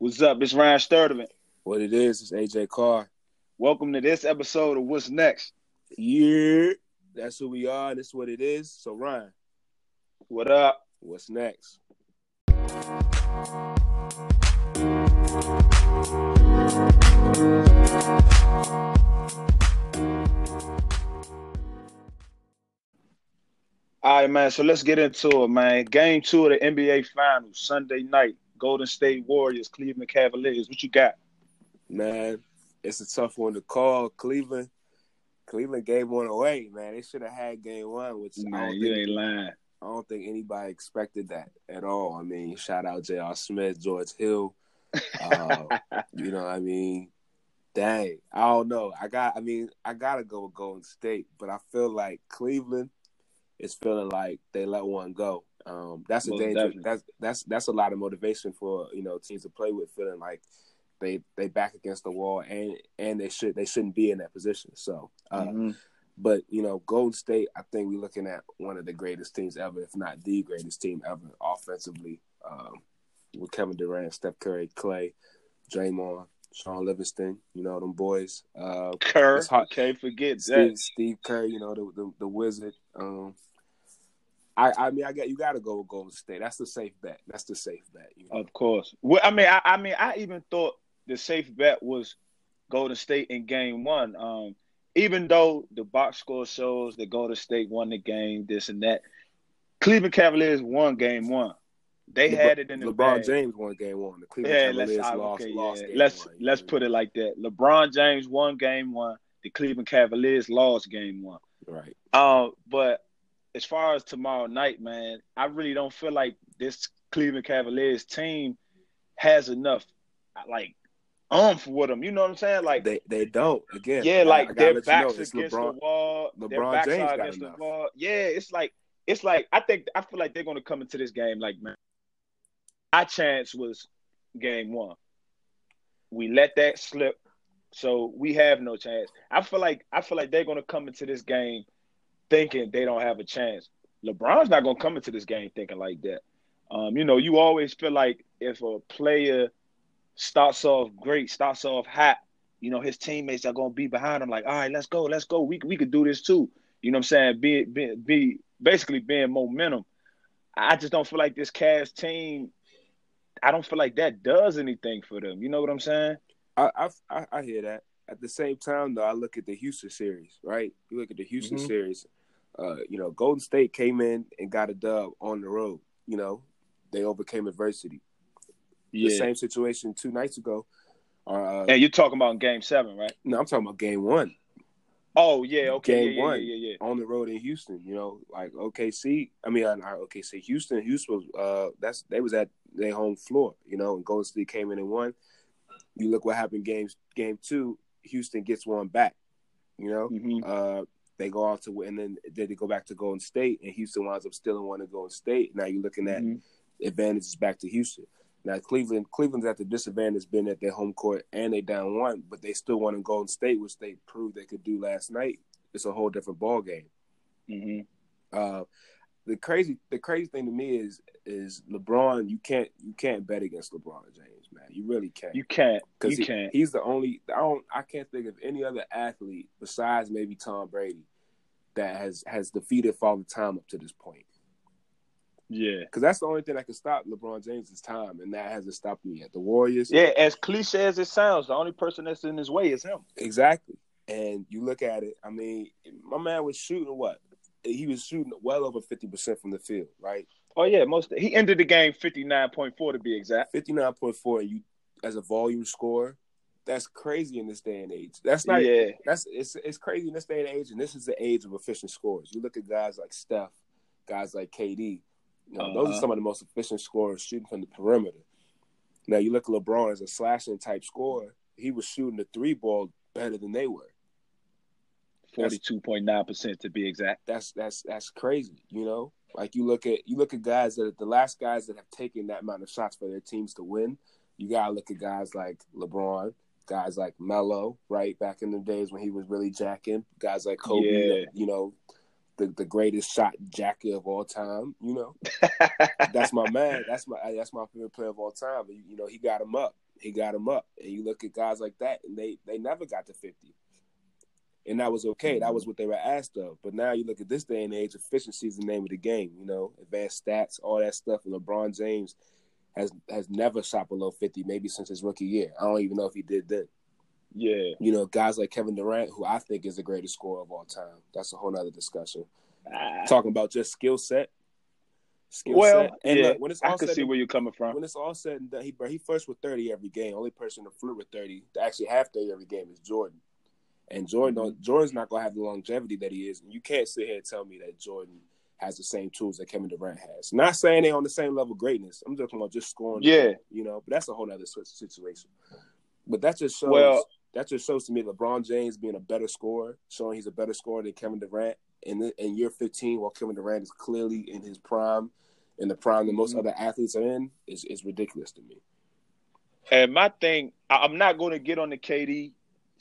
What's up? It's Ryan Sturdivant. What it is is AJ Carr. Welcome to this episode of What's Next. Yeah, that's who we are. That's what it is. So Ryan, What up? what's next? All right, man. So let's get into it, man. Game two of the NBA Finals, Sunday night. Golden State Warriors, Cleveland Cavaliers. What you got? Man, it's a tough one to call. Cleveland, Cleveland gave one away. Man, they should have had game one, which I Man, you think ain't lying. I don't think anybody expected that at all. I mean, shout out J.R. Smith, George Hill. Uh, you know, what I mean, dang, I don't know. I got, I mean, I gotta go with Golden State, but I feel like Cleveland is feeling like they let one go. Um, that's a danger. definitely. That's that's that's a lot of motivation for you know teams to play with, feeling like they they back against the wall and and they should they shouldn't be in that position. So, uh, Mhm. but you know, Golden State, I think we're looking at one of the greatest teams ever, if not the greatest team ever, offensively. Um, with Kevin Durant, Steph Curry, Klay, Draymond, Shaun Livingston, you know them boys. Uh, Kerr, It's hot. can't forget Steve, that. Steve Kerr, you know the the, the wizard. Um, I I mean I got you got to go with Golden State. That's the safe bet. That's the safe bet. You know? Of course. Well, I mean, I, I mean, I even thought the safe bet was Golden State in Game One. Um, even though the box score shows that Golden State won the game, this and that, Cleveland Cavaliers won Game One. They LeBron- had it in the LeBron bag. James won Game One. The Cleveland Yeah, let's Cavaliers ah, lost. okay, lost yeah. game Let's one, let's put it like that. LeBron James won Game One. The Cleveland Cavaliers lost Game One. right. Um, but as far as tomorrow night, man, I really don't feel like this Cleveland Cavaliers team has enough, like, umph with them. You know what I'm saying? Like, They they don't again. yeah, like their let you know, backs against LeBron- the wall. their LeBron backs James against enough. the wall. Yeah, it's like it's like I think I feel like they're gonna come into this game like, man, our chance was game one. We let that slip, so we have no chance. I feel like I feel like they're gonna come into this game thinking they don't have a chance. LeBron's not gonna come into this game thinking like that. Um, you know, you always feel like if a player starts off great, starts off hot, you know, his teammates are gonna be behind him, like, all right, let's go, let's go. We we could do this too. You know what I'm saying? Be be, be basically being momentum. I just don't feel like this Cavs team. I don't feel like that does anything for them. You know what I'm saying? I, I I hear that. At the same time, though, I look at the Houston series. Right, you look at the Houston Mhm. series. Uh, you know, Golden State came in and got a dub on the road. You know, they overcame adversity. The same situation two nights ago. Uh, And you're talking about Game Seven, right? no, I'm talking about Game One Oh yeah, okay, Game yeah, yeah, one. yeah, yeah, yeah. on the road in Houston. You know, like OKC. I mean, not OKC. Houston. Houston was. Uh, that's they was at their home floor. You know, and Golden State came in and won. You look what happened. Games game two. Houston gets one back. You know. Mhm. Uh, they go off to and then they go back to Golden State, and Houston winds up stealing one to Golden State. Now you're looking at Mhm. advantages back to Houston. Now Cleveland, Cleveland's at the disadvantage, being at their home court and they down one, but they still won in Golden State, which they proved they could do last night. It's a whole different ball game. Mhm. Uh, the crazy, the crazy thing to me is is LeBron. You can't you can't bet against LeBron James, man. You really can't. You can't. because You he, can't. he's the only. I don't. I can't think of any other athlete besides maybe Tom Brady that has has defeated Father Time up to this point. Yeah. Because that's the only thing that can stop LeBron James's time, and that hasn't stopped me yet. The Warriors, Yeah, as cliche as it sounds, the only person that's in his way is him. exactly. And you look at it. I mean, my man was shooting what? He was shooting well over fifty percent from the field, right? Oh yeah, most he ended the game fifty nine point four to be exact. Fifty nine point four. You as a volume scorer, that's crazy in this day and age. That's not. yeah, That's it's it's crazy in this day and age, and this is the age of efficient scores. You look at guys like Steph, guys like KD. You know, those Uh-huh. are some of the most efficient scorers shooting from the perimeter. Now you look at LeBron as a slashing type scorer. He was shooting the three ball better than they were. forty two point nine percent to be exact. That's that's that's crazy. You know, like you look at you look at guys that the last guys that have taken that amount of shots for their teams to win. You gotta look at guys like LeBron, guys like Melo, right back in the days when he was really jacking. Guys like Kobe, Yeah. you know, the the greatest shot jacker of all time. You know, that's my man. That's my that's my favorite player of all time. You, you know, he got him up. he got him up. And you look at guys like that, and they they never got to fifty, and that was okay. That was what they were asked of. But now you look at this day and age, efficiency is the name of the game. You know, advanced stats, all that stuff. And LeBron James has has never shot below fifty, maybe since his rookie year. I don't even know if he did then. Yeah, You know, guys like Kevin Durant, who I think is the greatest scorer of all time. That's a whole other discussion. Ah, Talking about just skill set. Skill well, set. And yeah, look, when it's I all can said see and- where you're coming from. when it's all said and done, he he first with thirty every game. Only person to flirt with thirty to actually have thirty every game is Jordan. And Jordan, Mm-hmm. Jordan's not gonna have the longevity that he is. And you can't sit here and tell me that Jordan has the same tools that Kevin Durant has. Not saying they're on the same level of greatness. I'm talking about just scoring. Yeah. you know. But that's a whole other situation. But that just shows. Well- that just shows to me LeBron James being a better scorer, showing he's a better scorer than Kevin Durant. In in year 15, while Kevin Durant is clearly in his prime, in the prime that most Mhm. other athletes are in, is is ridiculous to me. And my thing, I'm not going to get on the KD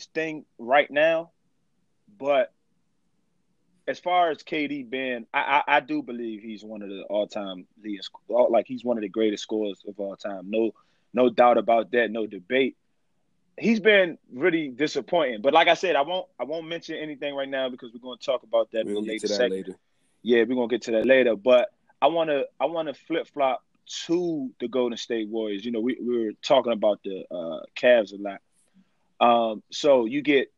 thing right now, but as far as KD being, I, I, I do believe he's one of the all-time leaders, like he's one of the greatest scorers of all time. No, no doubt about that. No debate. He's been really disappointing, but like I said, I won't I won't mention anything right now because we're going to talk about that We'll later that later. Yeah, we're gonna get to that later. But I wanna I wanna flip flop to the Golden State Warriors. You know, we, we were talking about the uh Cavs a lot. Um, so you get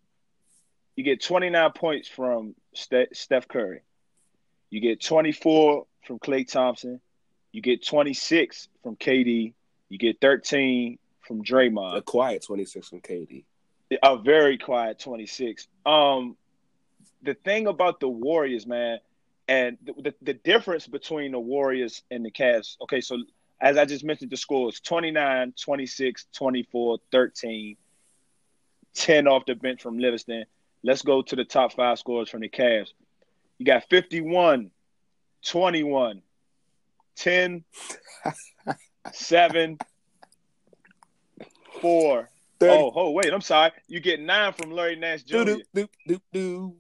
you get 29 points from Ste- Steph Curry. You get 24 from Klay Thompson. You get 26 from KD. You get 13 from Draymond A quiet 26 from KD. a very quiet 26. Um, the thing about the Warriors, man, and the, the, the difference between the Warriors and the Cavs. Okay, so as I just mentioned, the scores 29, 26, 24, 13, 10 off the bench from Livingston. Let's go to the top five scores from the Cavs. You got 51, 21, 10, 7, 4, 30. Oh, oh, wait, I'm sorry. You get nine from Larry Nance Jr. Doo, doo, doo, doo, doo.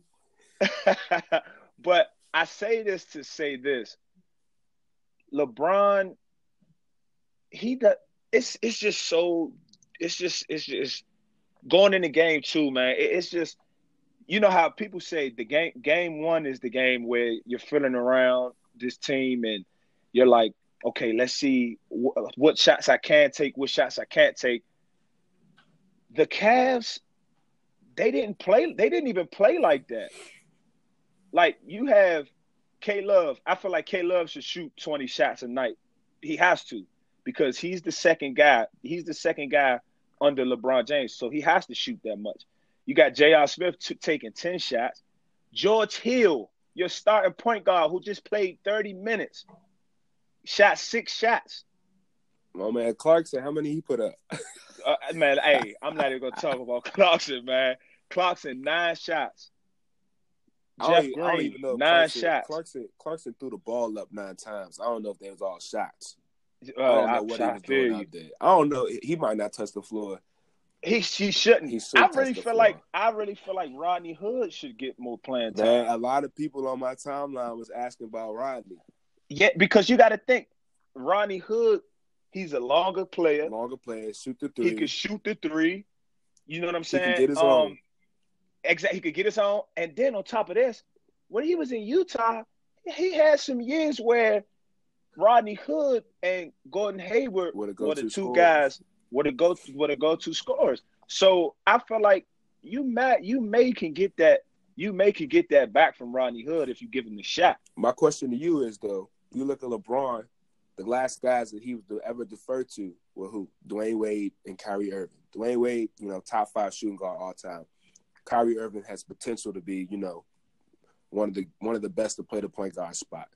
but I say this to say this. LeBron, he does it's it's just so it's just it's just going in the game too, man. It's just you know how people say the game game one is the game where you're feeling around this team and you're like, okay, let's see wh- what shots I can take, what shots I can't take. The Cavs, they didn't play. They didn't even play like that. Like you have K Love. I feel like K Love should shoot 20 shots a night. He has to because he's the second guy. He's the second guy under LeBron James, so he has to shoot that much. You got J.R. Smith t- taking 10 shots. George Hill, your starting point guard who just played 30 minutes, shot six shots. My man Clarkson, how many he put up? Uh, man, hey, I'm not even gonna talk about Clarkson, man. Clarkson nine shots. I Jeff even- I don't Green even know nine Clarkson, shots. Clarkson, Clarkson threw the ball up nine times. I don't know if they was all shots. Uh, I don't know I, what I he was doing out there. I don't know. He might not touch the floor. He he shouldn't. He I really feel floor. like I really feel like Rodney Hood should get more playing time. Man, a lot of people on my timeline was asking about Rodney. Yeah, because you got to think, Rodney Hood, he's a longer player. Longer player, shoot the three. He could shoot the three. You know what I'm He saying? can get his um, own. Exactly. He could get his own. And then on top of this, when he was in Utah, he had some years where Rodney Hood and Gordon Hayward Were the two scorers. guys were the go were the go to scorers. So I feel like you may you may can get that you may can get that back from Rodney Hood if you give him the shot. My question to you is though, you look at LeBron, the last guys that he was ever deferred to were who? Dwyane Wade and Kyrie Irving. Dwyane Wade, you know, top five shooting guard all time. Kyrie Irving has potential to be, you know, one of the one of the best to play the point guard spot.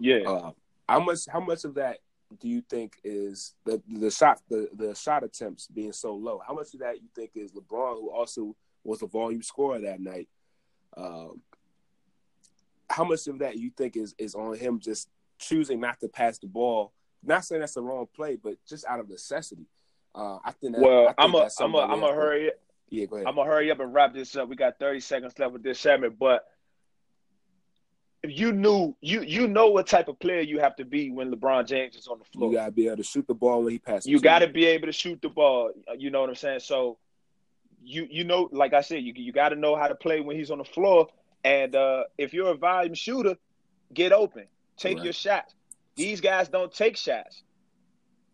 Yeah. Uh, how much how much of that do you think is the the shot the, the shot attempts being so low? How much of that you think is LeBron, who also was a volume scorer that night? Um, how much of that you think is is on him just choosing not to pass the ball? Not saying that's the wrong play, but just out of necessity. Uh, I think. That, I well, think I'm a I'm a I'm a hurry Yeah, go ahead. I'm gonna hurry up and wrap this up. We got 30 seconds left with this segment, but you knew you you know what type of player you have to be when LeBron James is on the floor. You gotta be able to shoot the ball when he passes. You got to be able to shoot the ball. You know what I'm saying? So you you know, like I said, you you got to know how to play when he's on the floor. And uh, if you're a volume shooter, get open, take Right. your shots. These guys don't take shots.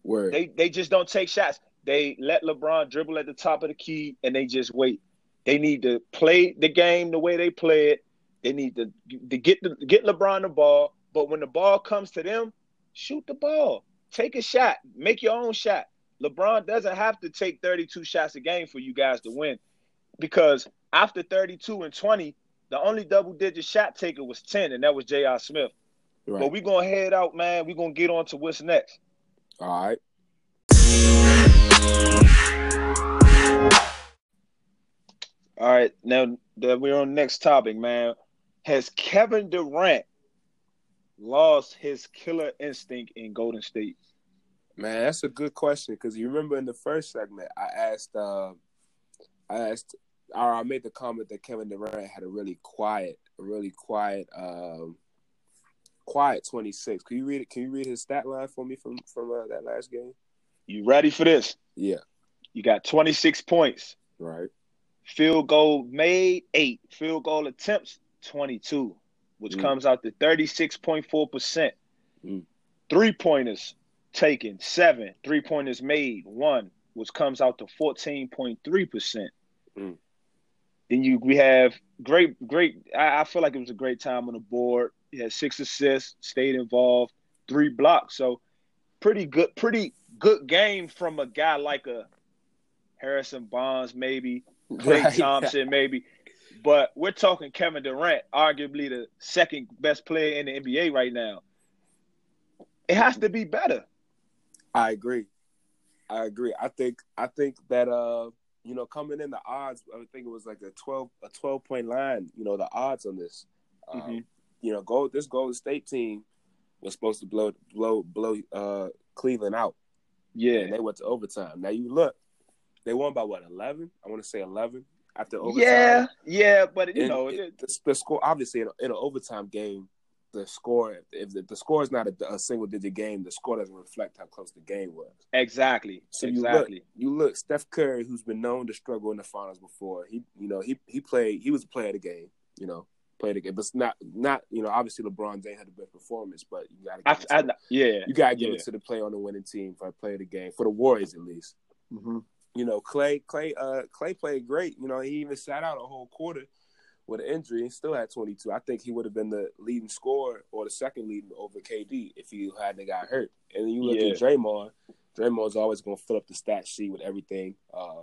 Word. They they just don't take shots. They let LeBron dribble at the top of the key and they just wait. They need to play the game the way they play it. They need to, to get the, get LeBron the ball, but when the ball comes to them, shoot the ball. Take a shot. Make your own shot. LeBron doesn't have to take 32 shots a game for you guys to win because after 32 and 20, the only double digit shot taker was 10 and that was J.R. Smith. right. But we're going to head out, man. We're going to get on to what's next. All right. All right, now that we're on the next topic, man. Has Kevin Durant lost his killer instinct in Golden State? Man, that's a good question because you remember in the first segment, I asked, uh, I asked, or I made the comment that Kevin Durant had a really quiet, a really quiet, um, quiet twenty six. Can you read it? Can you read his stat line for me from from uh, that last game? You ready for this? Yeah, You got 26 points. right. Field goal made, eight. Field goal attempts, 22, which Mm. comes out to 36.4%. Mm. Three pointers taken, seven. Three pointers made, one, which comes out to 14.3%. Mm. Then you we have great, great. I, I feel like it was a great time on the board. He had six assists, stayed involved, three blocks. So pretty good, pretty good game from a guy like a Harrison Barnes, maybe. Klay Right. Thompson, maybe. But we're talking Kevin Durant, arguably the second best player in the NBA right now. It has to be better. I agree. I agree. I think I think that uh you know coming in the odds I think it was like a 12 a 12 point line, you know, the odds on this. Um, Mhm. you know, gold this Golden State team was supposed to blow blow blow uh Cleveland out. Yeah. And they went to overtime. Now you look, they won by what, eleven? I want to say eleven after overtime. Yeah, yeah, but you know, it- it, the, the score obviously in, a, in an overtime game, the score if the, the score is not a, a single digit game, the score doesn't reflect how close the game was. exactly, So you look, you look, Steph Curry, who's been known to struggle in the finals before. He, you know, he he played. He was a player of the game. You know, played the game, but it's not not. You know, obviously LeBron James had the best performance, but you got to I, give, I, it to, yeah, you got to give yeah. it to the player on the winning team for play of the game for the Warriors at least. hmm You know, Klay, Klay, uh, Klay played great. You know, he even sat out a whole quarter with an injury and still had 22. I think he would have been the leading scorer or the second leading over KD if he hadn't got hurt. And then you look Yeah. at Draymond. Draymond's always going to fill up the stat sheet with everything. Uh,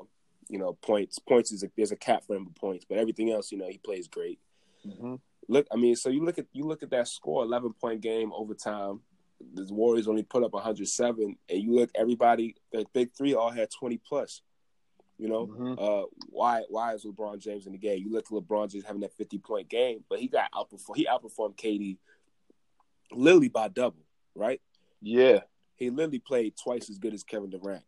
you know, points. Points is a, there's a cap for him for points, but everything else, you know, he plays great. hmm Look, I mean, so you look at you look at that score, 11 point game overtime. The Warriors only put up 107, and you look everybody. The big three all had 20 plus. You know, hmm uh, why why is LeBron James in the game? You look at LeBron James having that 50 point game, but he got outperformed. He outperformed KD literally by double, right? Yeah, He literally played twice as good as Kevin Durant.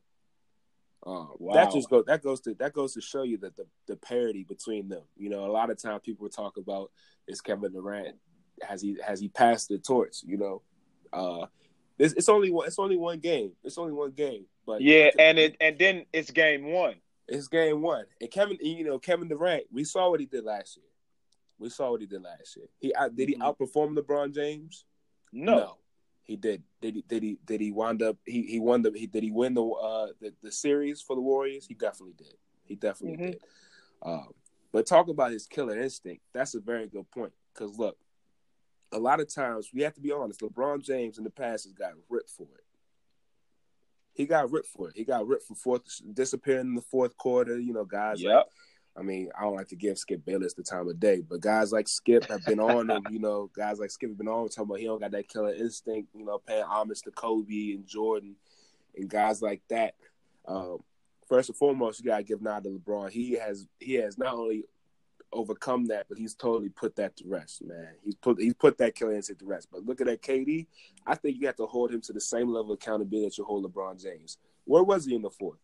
Um, Wow. That just goes that goes to that goes to show you that the the parity between them. You know, a lot of times people talk about is Kevin Durant has he has he passed the torch? You know, uh, it's, it's only one it's only one game. It's only one game, but yeah, and it and then it's game one. It's game one, and Kevin, you know, Kevin Durant. We saw what he did last year. We saw what he did last year. He out, did he Mhm. outperform LeBron James? No, he did. Did he? Did he? Did he wind up? He he won the. He, did he win the uh the, the series for the Warriors? He definitely did. He definitely Mhm. did. Um, but talk about his killer instinct. That's a very good point. Because look, a lot of times we have to be honest. LeBron James in the past has gotten ripped for it. He got ripped for it. He got ripped for fourth disappearing in the fourth quarter. You know, guys like I mean, I don't like to give Skip Bayless the time of day, but guys like Skip have been on him. You know, guys like Skip have been on him, talking about he don't got that killer instinct. You know, paying homage to Kobe and Jordan and guys like that. Um, first and foremost, you gotta give nod to LeBron. He has he has not only overcome that, but he's totally put that to rest, man. He's put he's put that killer instinct to rest. But look at that KD. I think you have to hold him to the same level of accountability that you hold LeBron James. Where was he in the fourth?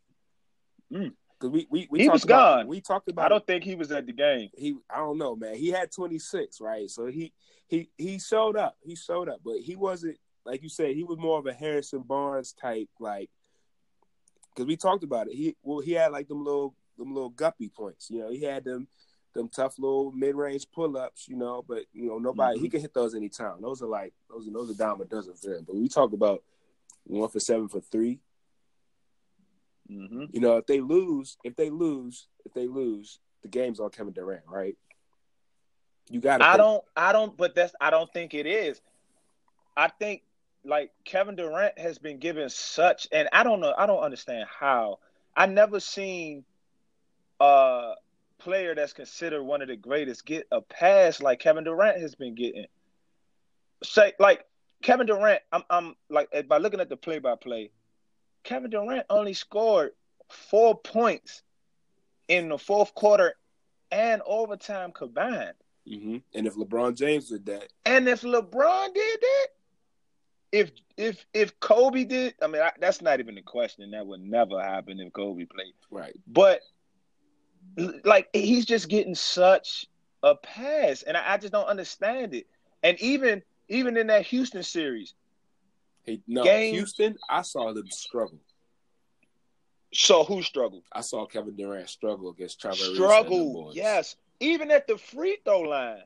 Hmm. Because we we, we He talked was about, gone. We talked about I don't think he was at the game. he I don't know, man. He had 26, right? So he he he showed up. He showed up, but he wasn't like you said. He was more of a Harrison Barnes type, like because we talked about it. He well, he had like them little them little guppy points. You know, he had them them tough little mid range pull ups. You know, but you know nobody he Mhm. can hit those anytime. Those are like those are those are dime a dozen for him. But we talk about one for seven for three. hmm You know, if they lose, if they lose, if they lose, the game's on Kevin Durant, right? You got. I don't, I don't, but that's, I don't think it is. I think like Kevin Durant has been given such, and I don't know, I don't understand how. I never seen a player that's considered one of the greatest get a pass like Kevin Durant has been getting. Say like Kevin Durant, I'm, I'm like by looking at the play by play, Kevin Durant only scored four points in the fourth quarter and overtime combined. hmm And if LeBron James did that, And if LeBron did that, if if if Kobe did, I mean I, that's not even a question. That would never happen if Kobe played. right? But like he's just getting such a pass, and I, I just don't understand it. And even even in that Houston series, He no Game- Houston. I saw them struggle. so who struggled? I saw Kevin Durant struggle against Trevor. Ariza and them Struggled, boys. yes. Even at the free throw line,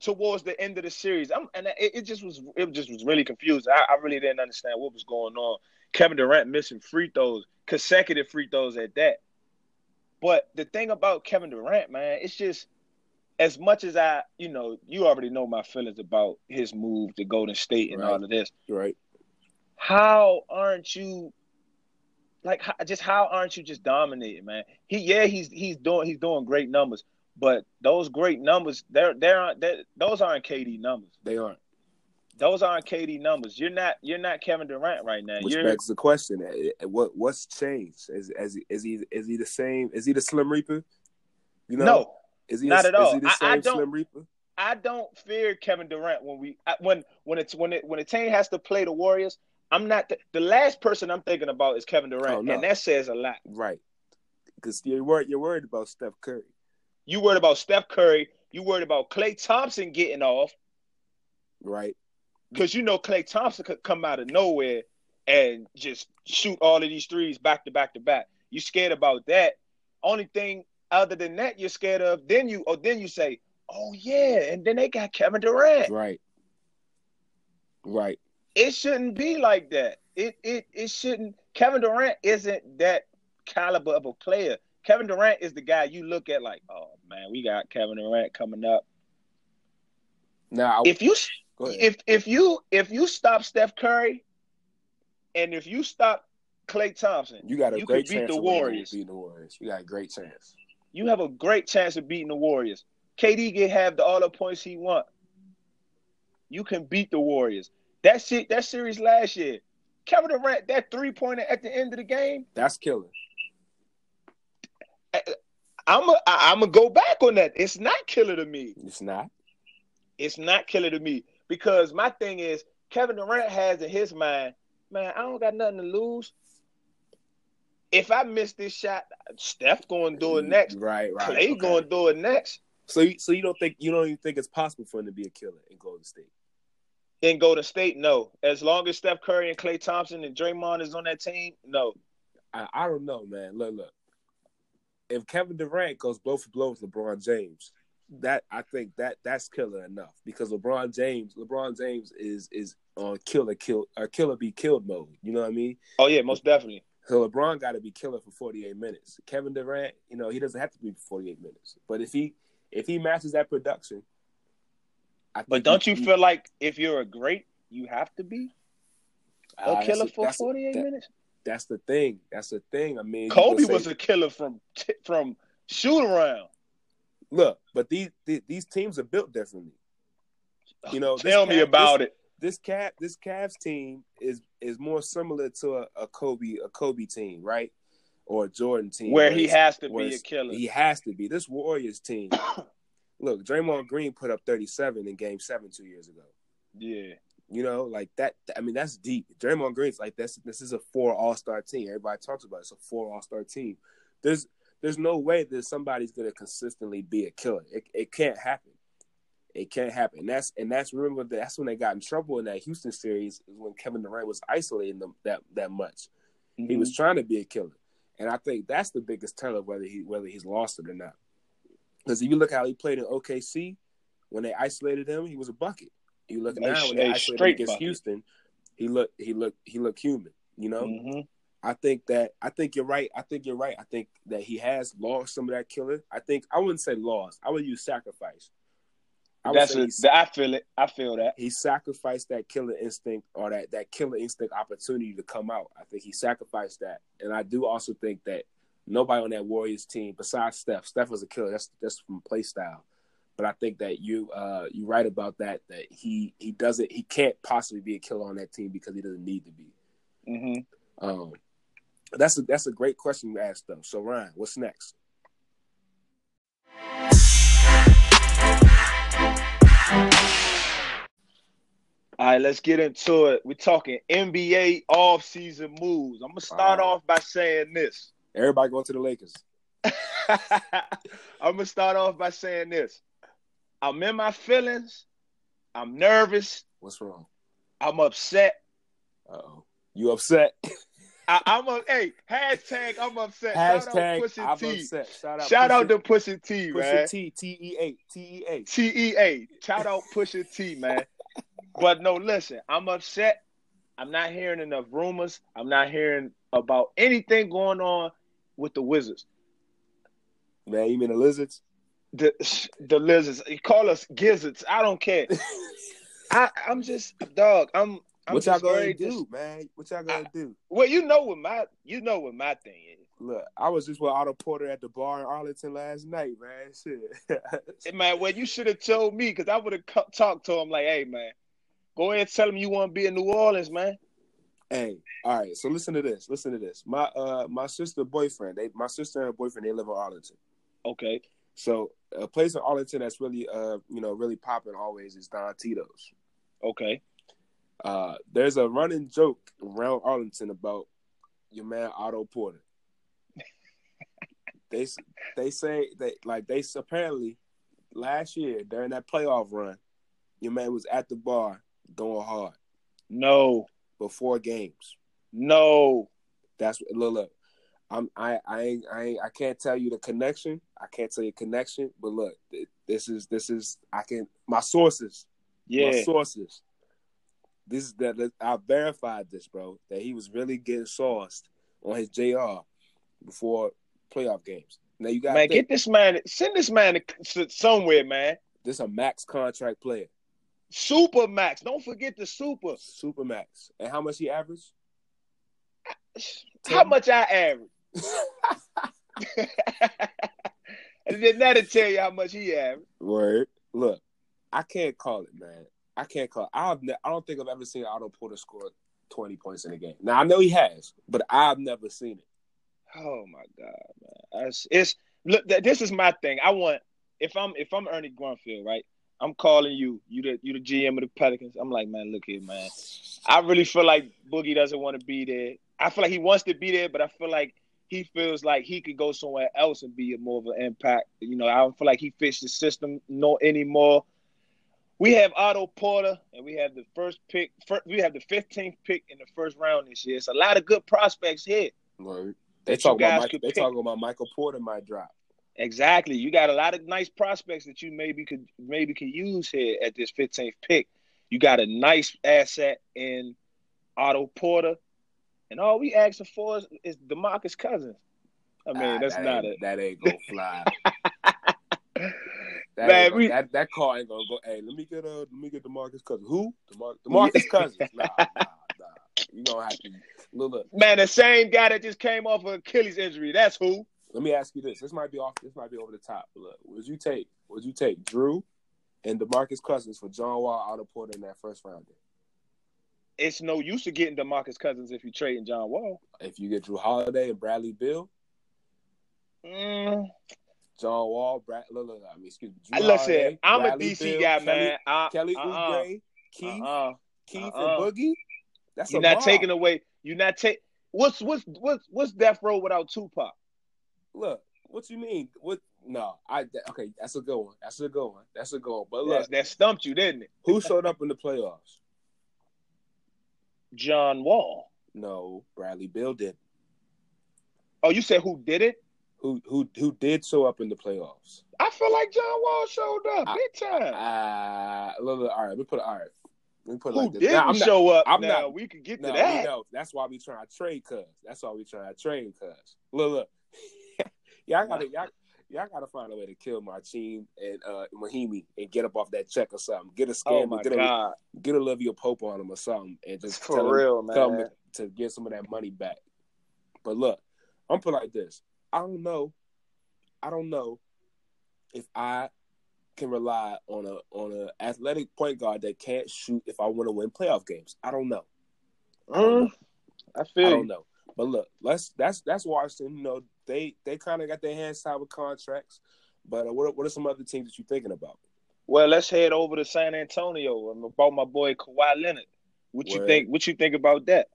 towards the end of the series, I'm, and it, it just was it just was really confused. I, I really didn't understand what was going on. Kevin Durant missing free throws, consecutive free throws at that. But the thing about Kevin Durant, man, it's just as much as I, you know, you already know my feelings about his move to Golden State and Right. all of this. right. How aren't you like just how aren't you just dominating, man? He yeah, he's he's doing he's doing great numbers, but those great numbers, they're they're aren't they're, those aren't KD numbers. They aren't. Those aren't KD numbers. You're not you're not Kevin Durant right now. Which You're begs the question: eh, eh, What what's changed? Is is he, is he is he the same? Is he the Slim Reaper? You know, no, is he not the, at all. Is he the I- same I don't- Slim Reaper? I don't fear Kevin Durant when we when when it's when it when a team has to play the Warriors. I'm not the, the last person I'm thinking about is Kevin Durant, Oh, no. and that says a lot. Right. Because you're worried. You're worried about Steph Curry. You worried about Steph Curry. You worried about Klay Thompson getting off. Right. Because you know Klay Thompson could come out of nowhere and just shoot all of these threes back to back to back. You scared about that. Only thing other than that you're scared of, then you or then you say, Oh yeah, and then they got Kevin Durant. Right. Right. It shouldn't be like that. It it it shouldn't Kevin Durant isn't that caliber of a player. Kevin Durant is the guy you look at like, oh man, we got Kevin Durant coming up. Now, If you. If if you if you stop Steph Curry and if you stop Klay Thompson, you got a you great could beat chance the Warriors. Beating the Warriors. You got a great chance. you have a great chance of beating the Warriors. KD can have the, all the points he want. You can beat the Warriors. That shit, that series last year, Kevin Durant, that three pointer at the end of the game, That's killer. I'm a, I'm gonna go back on that. It's not killer to me. It's not. It's not killer to me because my thing is Kevin Durant has in his mind, man, I don't got nothing to lose. If I miss this shot, Steph going to do it next. Right. Right. Klay okay. going to do it next. So, you, so you don't think you don't even think it's possible for him to be a killer in Golden State? In Golden State, no. As long as Steph Curry and Klay Thompson and Draymond is on that team, no. I, I don't know, man. Look, look. If Kevin Durant goes blow for blow with LeBron James, that I think that that's killer enough because LeBron James, LeBron James is is on killer kill or killer be killed mode. You know what I mean? Oh yeah, most definitely. So LeBron got to be killer for 48 minutes. Kevin Durant, you know, he doesn't have to be for 48 minutes. But if he if he matches that production, I think But don't he- you feel like if you're a great, you have to be a ah, that's killer a- for that's a- 48 that- minutes? That's the thing. That's the thing. I mean, Kobe was a killer from t- from shoot around. Look, but these these, teams are built differently. You know, Tell me about this, it. This cat, this Cavs team is is more similar to a, a Kobe a Kobe team, right? Or a Jordan team, Where he has to be a killer. He has to be. This Warriors team. look, Draymond Green put up 37 in Game Seven two years ago. Yeah. You know, like that. I mean, that's deep. Draymond Green's like this. This is a four All Star team. Everybody talks about it. it's a four All Star team. There's there's no way that somebody's gonna consistently be a killer. It it can't happen. It can't happen. And that's and that's remember that's when they got in trouble in that Houston series is when Kevin Durant was isolating them that that much. Mm-hmm. He was mm-hmm. trying to be a killer, and I think that's the biggest tell of whether he whether he's lost it or not. Because if you look how he played in OKC, when they isolated him, he was a bucket. You look now when they isolated against bucket. Houston, he looked he looked he looked human. You know, mm-hmm. I think that I think you're right. I think you're right. I think that he has lost some of that killer. I think I wouldn't say lost. I would use sacrifice. I That's I feel it. I feel that he sacrificed that killer instinct or that that killer instinct opportunity to come out. I think he sacrificed that, and I do also think that nobody on that Warriors team besides Steph. Steph was a killer. That's that's from play style. But I think that you uh you right about that. That he he doesn't he can't possibly be a killer on that team because he doesn't need to be. Mm-hmm. Um, that's a that's a great question to ask though. So Ryan, what's next? All right, let's get into it. We're talking NBA off-season moves. I'm gonna start off by saying this. Everybody going to the Lakers. I'm gonna start off by saying this. I'm in my feelings. I'm nervous. What's wrong? I'm upset. oh. You upset? I, am a hey hashtag. I'm upset. Hashtag. Shout out I'm upset. Shout out. Shout out to Pusha T, Pusha man. T. T E A. T E A. T E A. Shout out Pusha T, man. But no, listen. I'm upset. I'm not hearing enough rumors. I'm not hearing about anything going on with the Wizards. Man, you mean the lizards? The the lizards. You call us gizzards. I don't care. I I'm just dog. I'm I'm what y'all gonna do, just, man? What y'all gonna I, do? Well, you know what my you know what my thing is. Look, I was just with Otto Porter at the bar in Arlington last night, man. Shit. man, well, you should have told me because I would have talked to him like, "Hey, man, go ahead and tell him you want to be in New Orleans, man." Hey, all right. So listen to this. Listen to this. My uh, my sister boyfriend. They, my sister and her boyfriend. They live in Arlington. Okay. So a place in Arlington that's really uh, you know, really popping always is Don Tito's. Okay. Uh, there's a running joke around Arlington about your man Otto Porter. they they say they like they apparently last year during that playoff run, your man was at the bar going hard. No, before games. No, that's look. look I'm I I I I can't tell you the connection. I can't tell you connection, but look, this is this is I can my sources. Yeah, my sources this is that I verified this, bro. That he was really getting sauced on his JR before playoff games. Now you got man, think, get this man, send this man to, somewhere, man. This a max contract player. Super max. Don't forget the super. Super max. And how much he averaged? How much I average? and then that'll tell you how much he averaged. Word. Look, I can't call it, man. I can't call. I've ne- I don't think I've ever seen Otto Porter score twenty points in a game. Now I know he has, but I've never seen it. Oh my god, man! It's, it's look. This is my thing. I want if I'm if I'm Ernie Grunfeld, right? I'm calling you. You the you the GM of the Pelicans. I'm like, man, look here, man. I really feel like Boogie doesn't want to be there. I feel like he wants to be there, but I feel like he feels like he could go somewhere else and be a more of an impact. You know, I don't feel like he fits the system no anymore we have Otto Porter, and we have the first pick. First, we have the 15th pick in the first round this year. It's a lot of good prospects here. Right. They talk about Mike, they talking about Michael Porter might drop. Exactly. You got a lot of nice prospects that you maybe could maybe could use here at this 15th pick. You got a nice asset in Otto Porter, and all we asking for is, is DeMarcus Cousins. I mean, ah, that's that not it. That ain't gonna fly. That Man, we, that that car ain't gonna go. Hey, let me get uh, let me get DeMarcus Cousins. Who? DeMar- DeMarcus Cousins. Nah, nah, nah. You gonna have to look, look. Man, the same guy that just came off of Achilles injury. That's who. Let me ask you this. This might be off. This might be over the top. Look, would you take? Would you take Jrue and DeMarcus Cousins for John Wall, Otto Porter in that first round? It's no use to getting DeMarcus Cousins if you trade in John Wall. If you get Jrue Holiday and Bradley Beal. Mm, John Wall, Brad, look, look, I mean, excuse me. Jrue Listen, I'm Bradley, a DC guy, Kelly, man. I, Kelly uh-uh. Oubre, Keith. Uh-uh. Keith Uh-uh. and Boogie. That's You're not mob. taking away. You're not take. What's what's what's what's Death Row without Tupac? Look, what you mean? What? No, I okay. That's a good one. That's a good one. That's a good one. But look, That, that stumped you, didn't it? who showed up in the playoffs? John Wall. No, Bradley Beal did. Oh, you said who did it? Who who who did show up in the playoffs? I feel like John Wall showed up I- big time. Uh, look, look, all right. we put it. All right. We put who like this. didn't Now, I'm not- show up? I'm now not- we could get No, to that. know. That's why we trying to trade, cuz. That's why we trying to trade, cuz. Look, look. y'all gotta, y'all, y'all gotta find a way to kill Marcin and uh Mahinmi and get up off that check or something. Get a scam, Oh my get a god, get Olivia Pope on him or something, and just for tell him, man. to get some of that money back. But look, I'm put like this. I don't know. I don't know if I can rely on a on a athletic point guard that can't shoot if I want to win playoff games. I don't know. Mm, I feel I don't know. But look, let's that's that's Washington. You know, they they kind of got their hands tied with contracts. But uh, what are- what are some other teams that you're thinking about? Well, let's head over to San Antonio and about my boy Kawhi Leonard. What you think? What you think about that?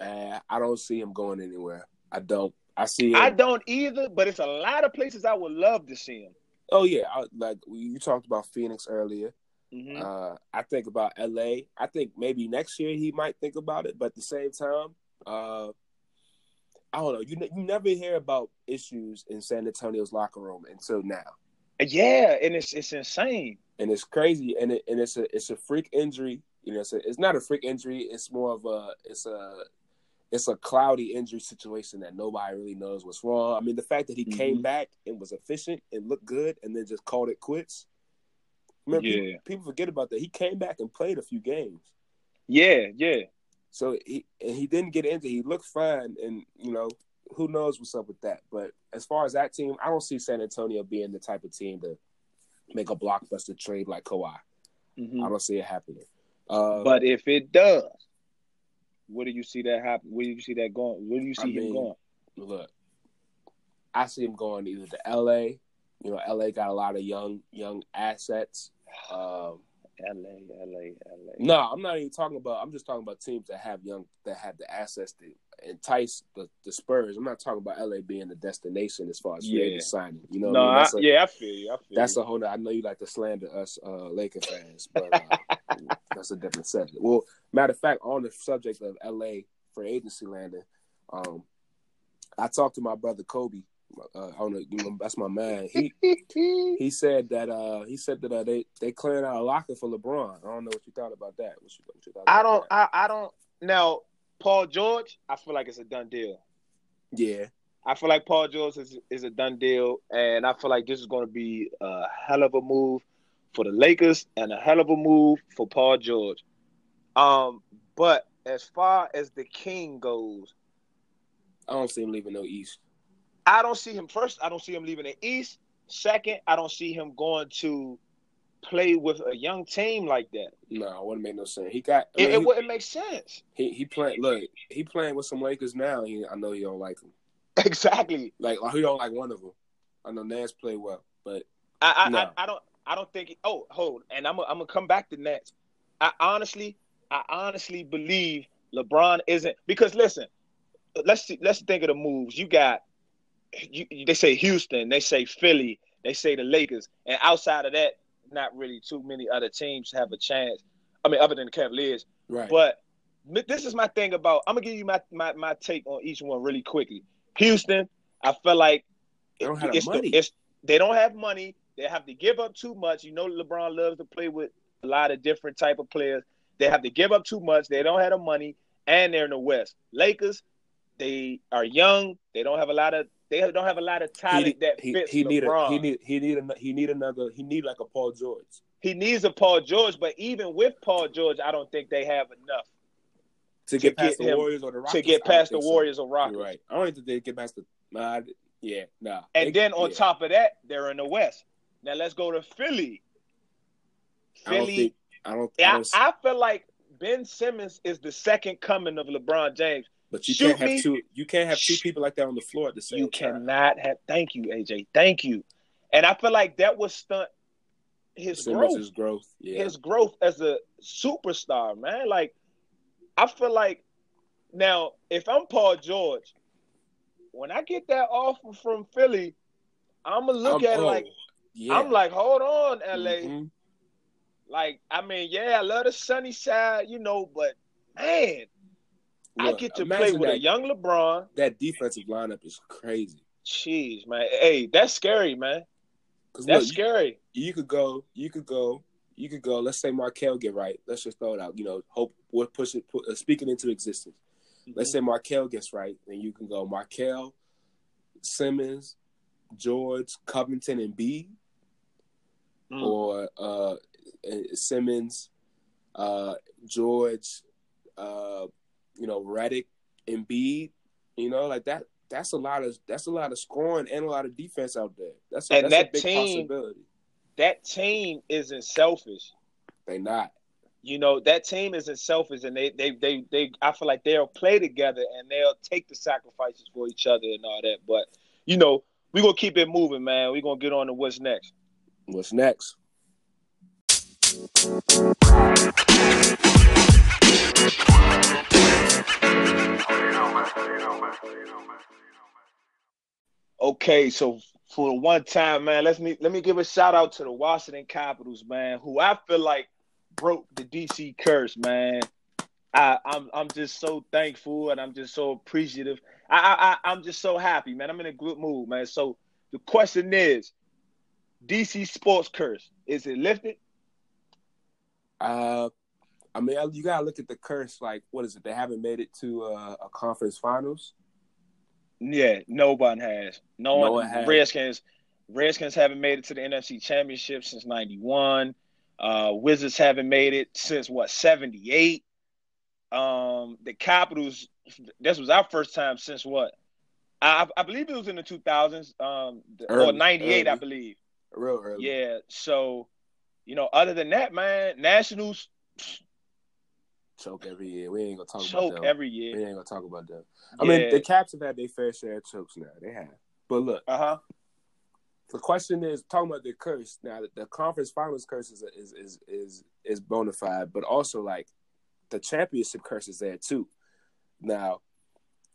Uh, I don't see him going anywhere. I don't. I see him. I don't either, but it's a lot of places I would love to see him. oh yeah, I, like you talked about Phoenix earlier. Mhm. Uh, I think about LA. I think maybe next year he might think about it, but at the same time, uh, I don't know. You ne- you never hear about issues in San Antonio's locker room until now. Yeah, and it's it's insane. and it's crazy and it, and it's a it's a freak injury you know it's, a, it's not a freak injury it's more of a it's a it's a cloudy injury situation that nobody really knows what's wrong i mean the fact that he came Mhm. back and was efficient and looked good and then just called it quits remember Yeah. people, people forget about that he came back and played a few games Yeah, yeah. so he and he didn't get injured he looked fine and you know who knows what's up with that but as far as that team i don't see san antonio being the type of team to make a blockbuster trade like Kawhi. Mhm. I don't see it happening. Uh, But if it does, where do you see that happen? Where do you see that going? Where do you see I him mean, going? look, I see him going either to LA. You know, LA got a lot of young young assets. Um, LA, LA, LA. no, I'm not even talking about. I'm just talking about teams that have young that have the assets to entice the, the Spurs. I'm not talking about LA being the destination as far as Yeah. agent signing. You know, what no, I mean? I, a, yeah, I feel you. I feel That's you. a whole. I know you like to slander us, uh, Laker fans, but uh, that's a different subject. Well, matter of fact, on the subject of LA for agency landing, um, I talked to my brother Kobe. Uh, I don't know, you know, that's my man. He he said that uh, he said that uh, they they clearing out a locker for LeBron. I don't know what you thought about that. What you, what you thought I don't. I, I don't. Now, Paul George, I feel like it's a done deal. Yeah, I feel like Paul George is, is a done deal, and I feel like this is going to be a hell of a move for the Lakers and a hell of a move for Paul George. Um, but as far as the King goes, I don't see him leaving no East. I don't see him first. I don't see him leaving the East. Second, I don't see him going to play with a young team like that. No, it wouldn't make no sense. He got. I It, mean, it he- wouldn't make sense. he, he playing. Look, he playing with some Lakers now. He, I know he don't like them. Exactly. Like, like he don't like one of them. I know Nance play well, but I I, No. I, I don't I don't think. Oh, hold, and I'm gonna come back to Nets. I honestly, I honestly believe LeBron isn't because listen, let's see, let's think of the moves you got. You, they say Houston, they say Philly, they say the Lakers, and outside of that, not really too many other teams have a chance. I mean, other than the Cavaliers. right. But this is my thing about. I'm gonna give you my my, my take on each one really quickly. Houston, I feel like They don't have money. it's they don't have money. They have to give up too much. You know, LeBron loves to play with a lot of different type of players. They have to give up too much. They don't have the money, and they're in the West. Lakers, they are young. They don't have a lot of. They don't have a lot of talent he, that he, fits he need a, he need he need a, he need another he need like a Paul George he needs a Paul George, but even with Paul George, I don't think they have enough to get past get the Warriors or the Rockets. to get past the think so. Warriors or Rockets. You're right. I don't think they get past the. Nah, yeah, nah. And They- then on yeah. top of that, they're in the West. Now let's go to Philly. I don't Philly, think I don't. I I, don't I feel like Ben Simmons is the second coming of LeBron James. but you shoot can't have me. two. You can't have two people like that on the floor at the same You time. cannot have. Thank you, AJ. Thank you. And I feel like that was stunt his Simmons' growth, growth. Yeah. his growth as a superstar, man. Like I feel like now if I'm Paul George, when I get that offer from Philly, I'm gonna look I'm- at it oh, like yeah. I'm like, hold on, LA. Mhm. Like, I mean, yeah, I love the sunny side, you know, but man, I get to play with that, a young LeBron. That defensive lineup is crazy. Jeez, man. Hey, that's scary, man. That's look, scary. you could go, you could go, you could go. Let's say Markelle get right. Let's just throw it out. You know, hope we're pushing, put, uh, speaking into existence. Let's Mm-hmm. say Markelle gets right, then you can go Markelle, Simmons, George, Covington, and B, Mm. or uh, uh, Simmons, uh, George, uh, you know, Redick, and B. You know, like that. That's a lot of that's a lot of scoring and a lot of defense out there. That's a, And that's that a big team- possibility. that team isn't selfish. They not. You know, that team isn't selfish and they they they they I feel like they'll play together and they'll take the sacrifices for each other and all that. But, you know, we're gonna keep it moving, man. We're gonna get on to what's next. What's next? Okay, so for one time, man, let's me let me give a shout out to the Washington Capitals, man, who I feel like broke the DC curse, man. I, I'm I'm just so thankful and I'm just so appreciative. I I I'm just so happy, man. I'm in a good mood, man. So the question is, DC sports curse is it lifted? Uh, I mean, you gotta look at the curse. Like, what is it? They haven't made it to uh, a conference finals. Yeah, no one has. No, No one. one has. Redskins. Redskins haven't made it to the NFC Championship since '91. Uh, Wizards haven't made it since what '78. Um, the Capitals. This was our first time since what? I, I believe it was in the 2000s. Um, or '98, I believe. Real early. Yeah. So, you know, other than that, man, Nationals Choke every year. We ain't gonna talk choke about them. every year. we ain't gonna talk about them. I mean, the Caps have had their fair share of chokes now. They have. But look, Uh huh. the question is talking about the curse. Now, the, the conference finals curse is is is is, is bona fide, but also like the championship curse is there too. Now,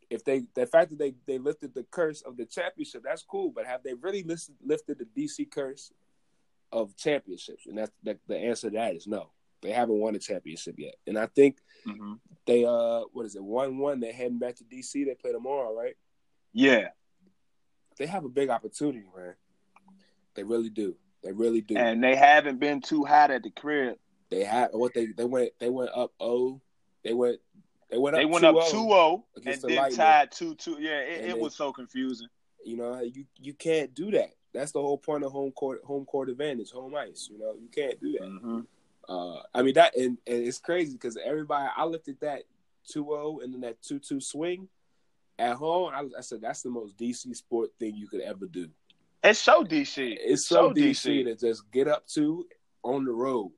if they the fact that they they lifted the curse of the championship, that's cool. But have they really listed, lifted the DC curse of championships? And that's that, the answer to that is no. They haven't won a championship yet. And I think hmm they uh what is it one one? They're heading back to DC. They play tomorrow, right? Yeah. They have a big opportunity, man. They really do. They really do. And they haven't been too hot at the crib. They had what they they went they went up oh they went they went up They went 2-0. 2-0 and the then Lightning. tied 2-2. Yeah, it, it they- was so confusing. You know you you can't do that. That's the whole point of home court home court advantage, home ice. You know you can't do that. Mm-hmm. Uh, I mean that and, and it's crazy because everybody I looked at that 2-0 and then that two two swing at home. I, I said that's the most DC sport thing you could ever do. It's so DC. It's so, DC, to just get up to on the road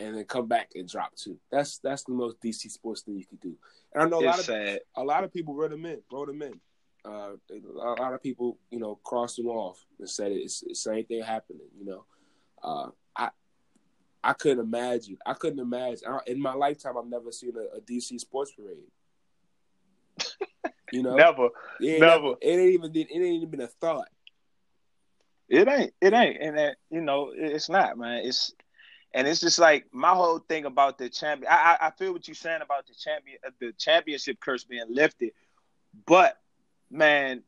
and then come back and drop two. That's that's the most DC sports thing you can do. And I know a lot of sad. a lot of people wrote them in, wrote them in. Uh, a lot of people, you know, crossed them off and said it's, it's the same thing happening. You know, uh, I I couldn't imagine. I couldn't imagine. I, in my lifetime, I've never seen a, a DC sports parade. You know, Never. It never. It ain't even. It ain't even been a thought. It ain't. It ain't. And that, you know, it's not, man. It's and it's just like my whole thing about the champion. I, I I feel what you're saying about the champion, uh, the championship curse being lifted, but man,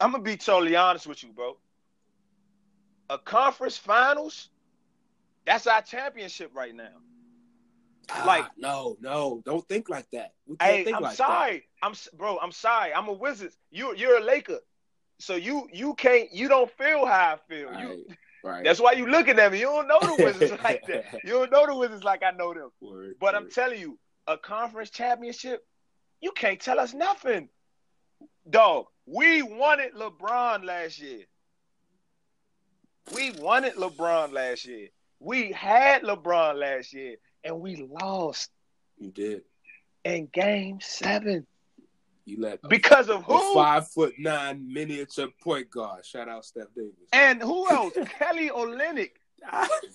I'm gonna be totally honest with you, bro. A conference finals, that's our championship right now. Like- Ah, no, no, don't think like that. Hey, I'm like sorry. I'm bro. I'm sorry. I'm a Wizards. You you're a Laker, so you you can't you don't feel how I feel. that. You Right. That's why you looking at me. You don't know the Wizards like that. You don't know the Wizards like I know them. Word, But I'm telling you, a conference championship, you can't tell us nothing. Dog, we wanted LeBron last year. We wanted LeBron last year. We had LeBron last year, and we lost you did. in game seven. You let Because of who? five foot nine miniature point guard. Shout out Steph Davis. And who else? Kelly Olynyk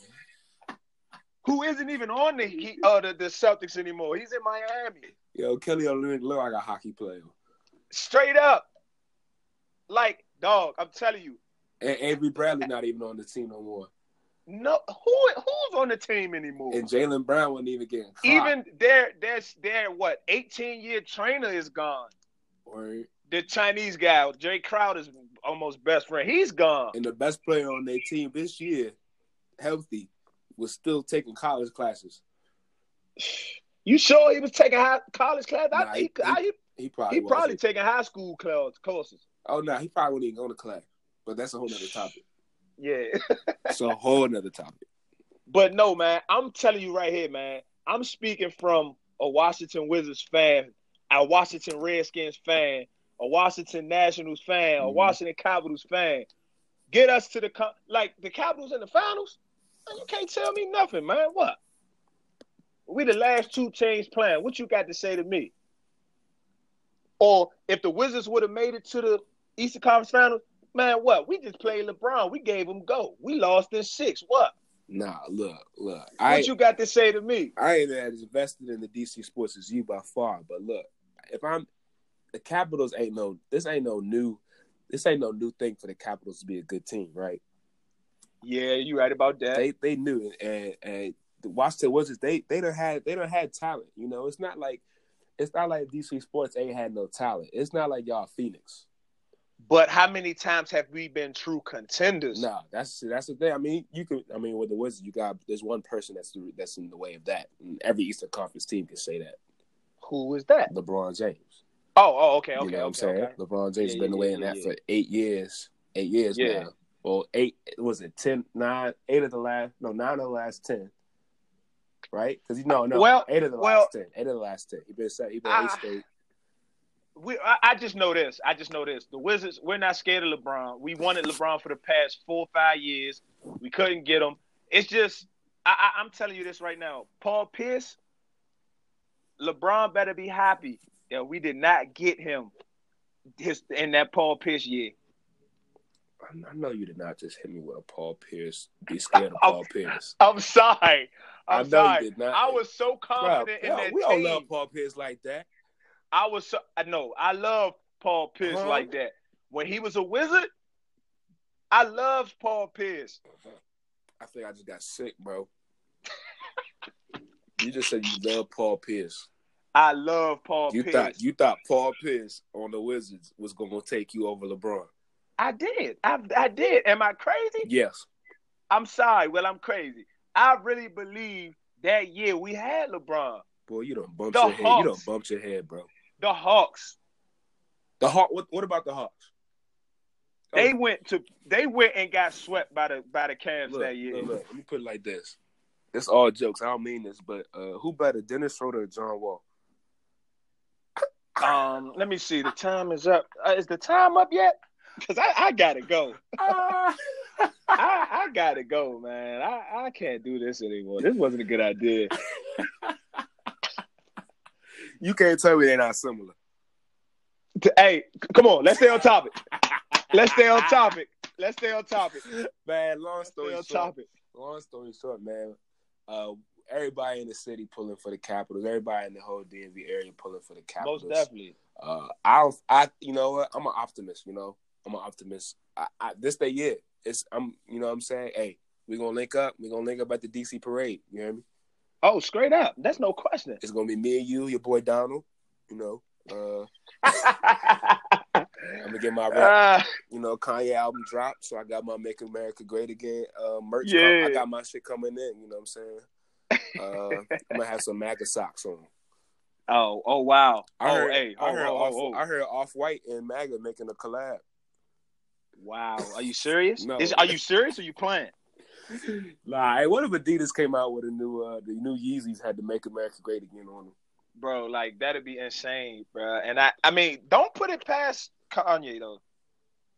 who isn't even on the Heat, uh, the, the Celtics anymore. He's in Miami. Yo, Kelly Olynyk look like a hockey player. Straight up. Like, dog, I'm telling you. And Avery Bradley not even on the team no more. No, who who's on the team anymore? And Jaylen Brown wasn't even getting clocked. Even their their their what 18 year trainer is gone. Or, The Chinese guy, Jae Crowder's almost best friend, he's gone. and the best player on their team this year, healthy, was still taking college classes. You sure he was taking high, college class? I Nah, think he- he, he, He probably he probably wasn't. taking high school class courses. Oh no, he probably wouldn't even go to class. But that's a whole nother topic. Yeah. It's a whole nother topic. But no, man, I'm telling you right here, man. I'm speaking from a Washington Wizards fan, a Washington Redskins fan, a Washington Nationals fan, a Mhm. Washington Capitals fan. Get us to the like the Capitals in the finals. You can't tell me nothing, man. What? We the last two teams playing. What you got to say to me? Or if the Wizards would have made it to the Eastern Conference Finals, man, what? We just played LeBron. We gave him go. We lost in six. What? Nah, look, look. What I you got to say to me? I ain't as invested in the DC sports as you by far. But look, if I'm the Capitals ain't no this ain't no new this ain't no new thing for the Capitals to be a good team, right? Yeah, you right about that. They they knew it and and the Washington Wizards they they don't had they don't had talent. You know, it's not like it's not like DC Sports ain't had no talent. It's not like y'all Phoenix. but how many times have we been true contenders? Nah, that's that's the thing. I mean, you can. I mean, with the Wizards, you got there's one person that's that's in the way of that. And every Eastern Conference team can say that. Who is that? LeBron James. Oh, oh, okay, okay, you know what I'm saying? okay. LeBron James Yeah, has been yeah, away yeah, in that yeah. for eight years. Eight years Yeah. now. Well, eight was it 10, nine, eight of the last no, nine of the last ten. Right? Because you know, no, Well- eight of the well- last ten. Eight of the last ten. He been set. He been Ah. eight straight. We, I, I just know this. I just know this. The Wizards, we're not scared of LeBron. We wanted LeBron for the past four or five years. We couldn't get him. It's just, I, I, I'm telling you this right now. Paul Pierce, LeBron better be happy that we did not get him his in that Paul Pierce year. I- I know you did not just hit me with a Paul Pierce. Be scared of Paul Pierce. I'm sorry. I I'm you sorry. did not. I was so confident in yo, that we team. don't love Paul Pierce like that. I was so I know I love Paul Pierce Uh-huh. like that. When he was a wizard, I loved Paul Pierce. I think I just got sick, bro. You just said you love Paul Pierce. I love Paul You Pierce. thought you thought Paul Pierce on the Wizards was going to take you over LeBron. I did. I I did. Am I crazy? Yes. I'm sorry. Well, I'm crazy. I really believe that year we had LeBron. Boy, you don't bump The your head. You don't bump your head, bro. The Hawks. The Hawk. What, what about the Hawks? Oh, They went to they went and got swept by the by the Cavs look, that year. look, look, let me put it like this. It's all jokes. I don't mean this, but uh, who better, Dennis Schroeder or John Wall? Um, let me see. The time is up. Uh, is the time up yet? Because I, I gotta go. Ah. I, I gotta go, man. I, I can't do this anymore. This wasn't a good idea. you can't tell me they're not similar. Hey, come on, let's stay on topic. Let's stay on topic. Let's stay on topic. Man, long story short, topic. long story short, man, uh, everybody in the city pulling for the Capitals. Everybody in the whole DMV area pulling for the Capitals. Most definitely. Uh, I, I, you know what? I'm an optimist. You know, I'm an optimist. I, I, this day, yeah, it's. I'm, you know, what I'm saying, hey, we are gonna link up. We are gonna link up at the DC parade. You hear me? Oh, straight up. That's no question. It's gonna be me and you, your boy Donald. You know, uh, I'm gonna get my rap. Uh, You know, Kanye album dropped, so I got my "Make America Great Again" uh, merch. Yeah. I got my shit coming in. You know what I'm saying? Uh, I'm gonna have some MAGA socks on. oh, oh wow. I oh, heard, hey. I Oh, heard, oh, off, oh, oh. I heard Off White and MAGA making a collab. Wow. Are you serious? No. Is, are you serious or you playing? Nah, hey, what if Adidas came out with a new, uh, the new Yeezys had to make America great again on them? Bro, like that'd be insane, bro. And I I mean, don't put it past Kanye though.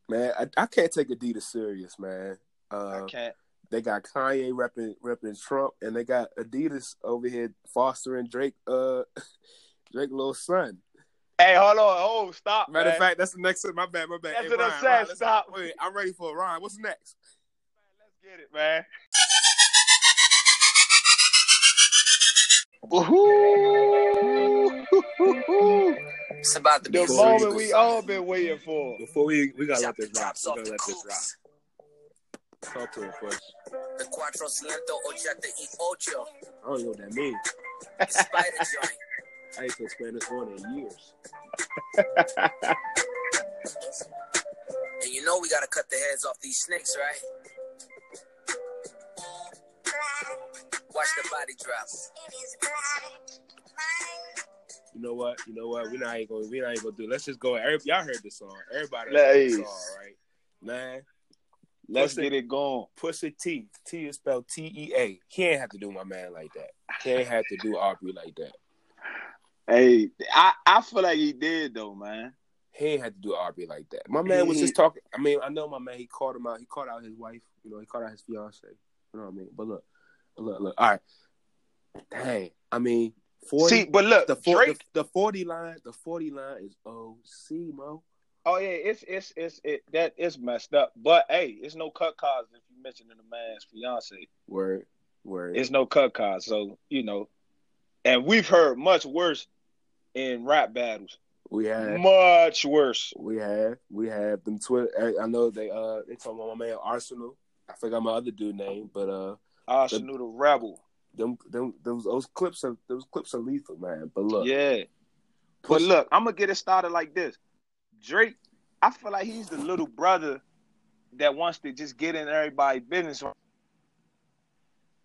Man, I, I can't take Adidas serious, man. Uh, I can't. They got Kanye repping repping Trump, and they got Adidas over here fostering Drake, uh, Drake little son. Hey, hold on, oh stop. Matter man. of fact, that's the next. My bad, my bad. That's hey, what Ryan, I'm saying. Ryan, stop. Wait, I'm ready for it, Ryan. What's next? let's get it, man. Woohoo! It's about to be the moment we all been waiting for. Before we we gotta let this rock. We gotta let this rock. Talk to him first. The cuatrocientos ochenta y ocho. I don't know what that means. Spider joint. I ain't to Spanish one in years. and you know we gotta cut the heads off these snakes, right? Watch the body drop. You know what? You know what? We're not even going. We're not even gonna do. Let's just go. Y'all heard this song. Everybody heard this song, right? Man, Let's Pussy, get it going. Pussy T. T is spelled T E A. He ain't have to do my man like that. He ain't have to do Aubrey like that. Hey, I, I feel like he did though, man. He ain't had to do Aubrey like that. My man was just talking. I mean, I know my man. He called him out. He called out his wife. You know, he called out his fiance. You know what I mean? But look, look, look. All right. Dang. I mean, 40, see, but look, the, Drake, the, the forty line, the forty line is OC, Mo. Oh yeah, it's it's it's it that is messed up. But hey, it's no cut cards if you mention in the man's fiance. Word, word. It's no cut cards, so you know. And we've heard much worse in rap battles. We have much worse. We have we have them Twitter. I know they uh they talking about my man Arsonal. I forgot my other dude name, but uh Arsonal the, the rebel. Them them those those clips are those clips are lethal, man. But look, yeah. But look, I'm gonna get it started like this. Drake, I feel like he's the little brother that wants to just get in everybody's business.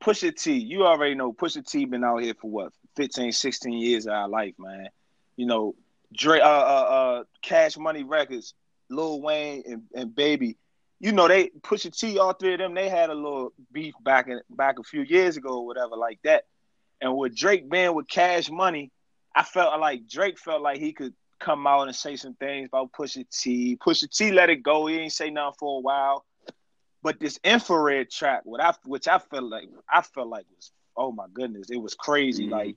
Pusha T, you already know Pusha T been out here for what 15, 16 years of our life, man. You know, Drake, uh, uh, uh, Cash Money Records, Lil Wayne and, and Baby. You know, they Pusha T, all three of them, they had a little beef back in back a few years ago or whatever like that. And with Drake being with Cash Money, I felt like Drake felt like he could come out and say some things about Pusha T. Pusha T let it go. He ain't say nothing for a while. But this infrared track, what I which I felt like I felt like was oh my goodness, it was crazy. Mm-hmm. Like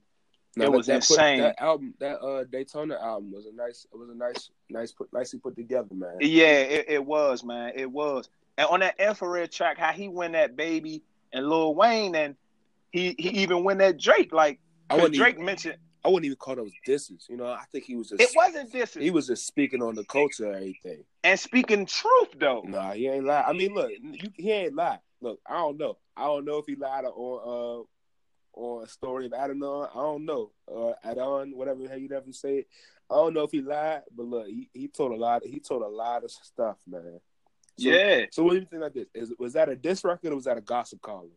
no, it was that, insane. Put, that album, that uh Daytona album was a nice, it was a nice, nice, put, nicely put together, man. Yeah, it, it was, man. It was. And on that infrared track, how he went that baby and Lil Wayne, and he he even went that Drake. Like Drake even, mentioned, I wouldn't even call those disses. You know, I think he was just. It wasn't disses. He was just speaking on the culture and everything. And speaking truth, though. Nah, he ain't lie. I mean, look, you, he ain't lie. Look, I don't know. I don't know if he lied or uh on a story of Adon. I don't know. Uh Adon, whatever how you ever say it. I don't know if he lied, but look, he, he told a lot. He told a lot of stuff, man. So, yeah. So what do you think like this? Is was that a diss record or was that a gossip column?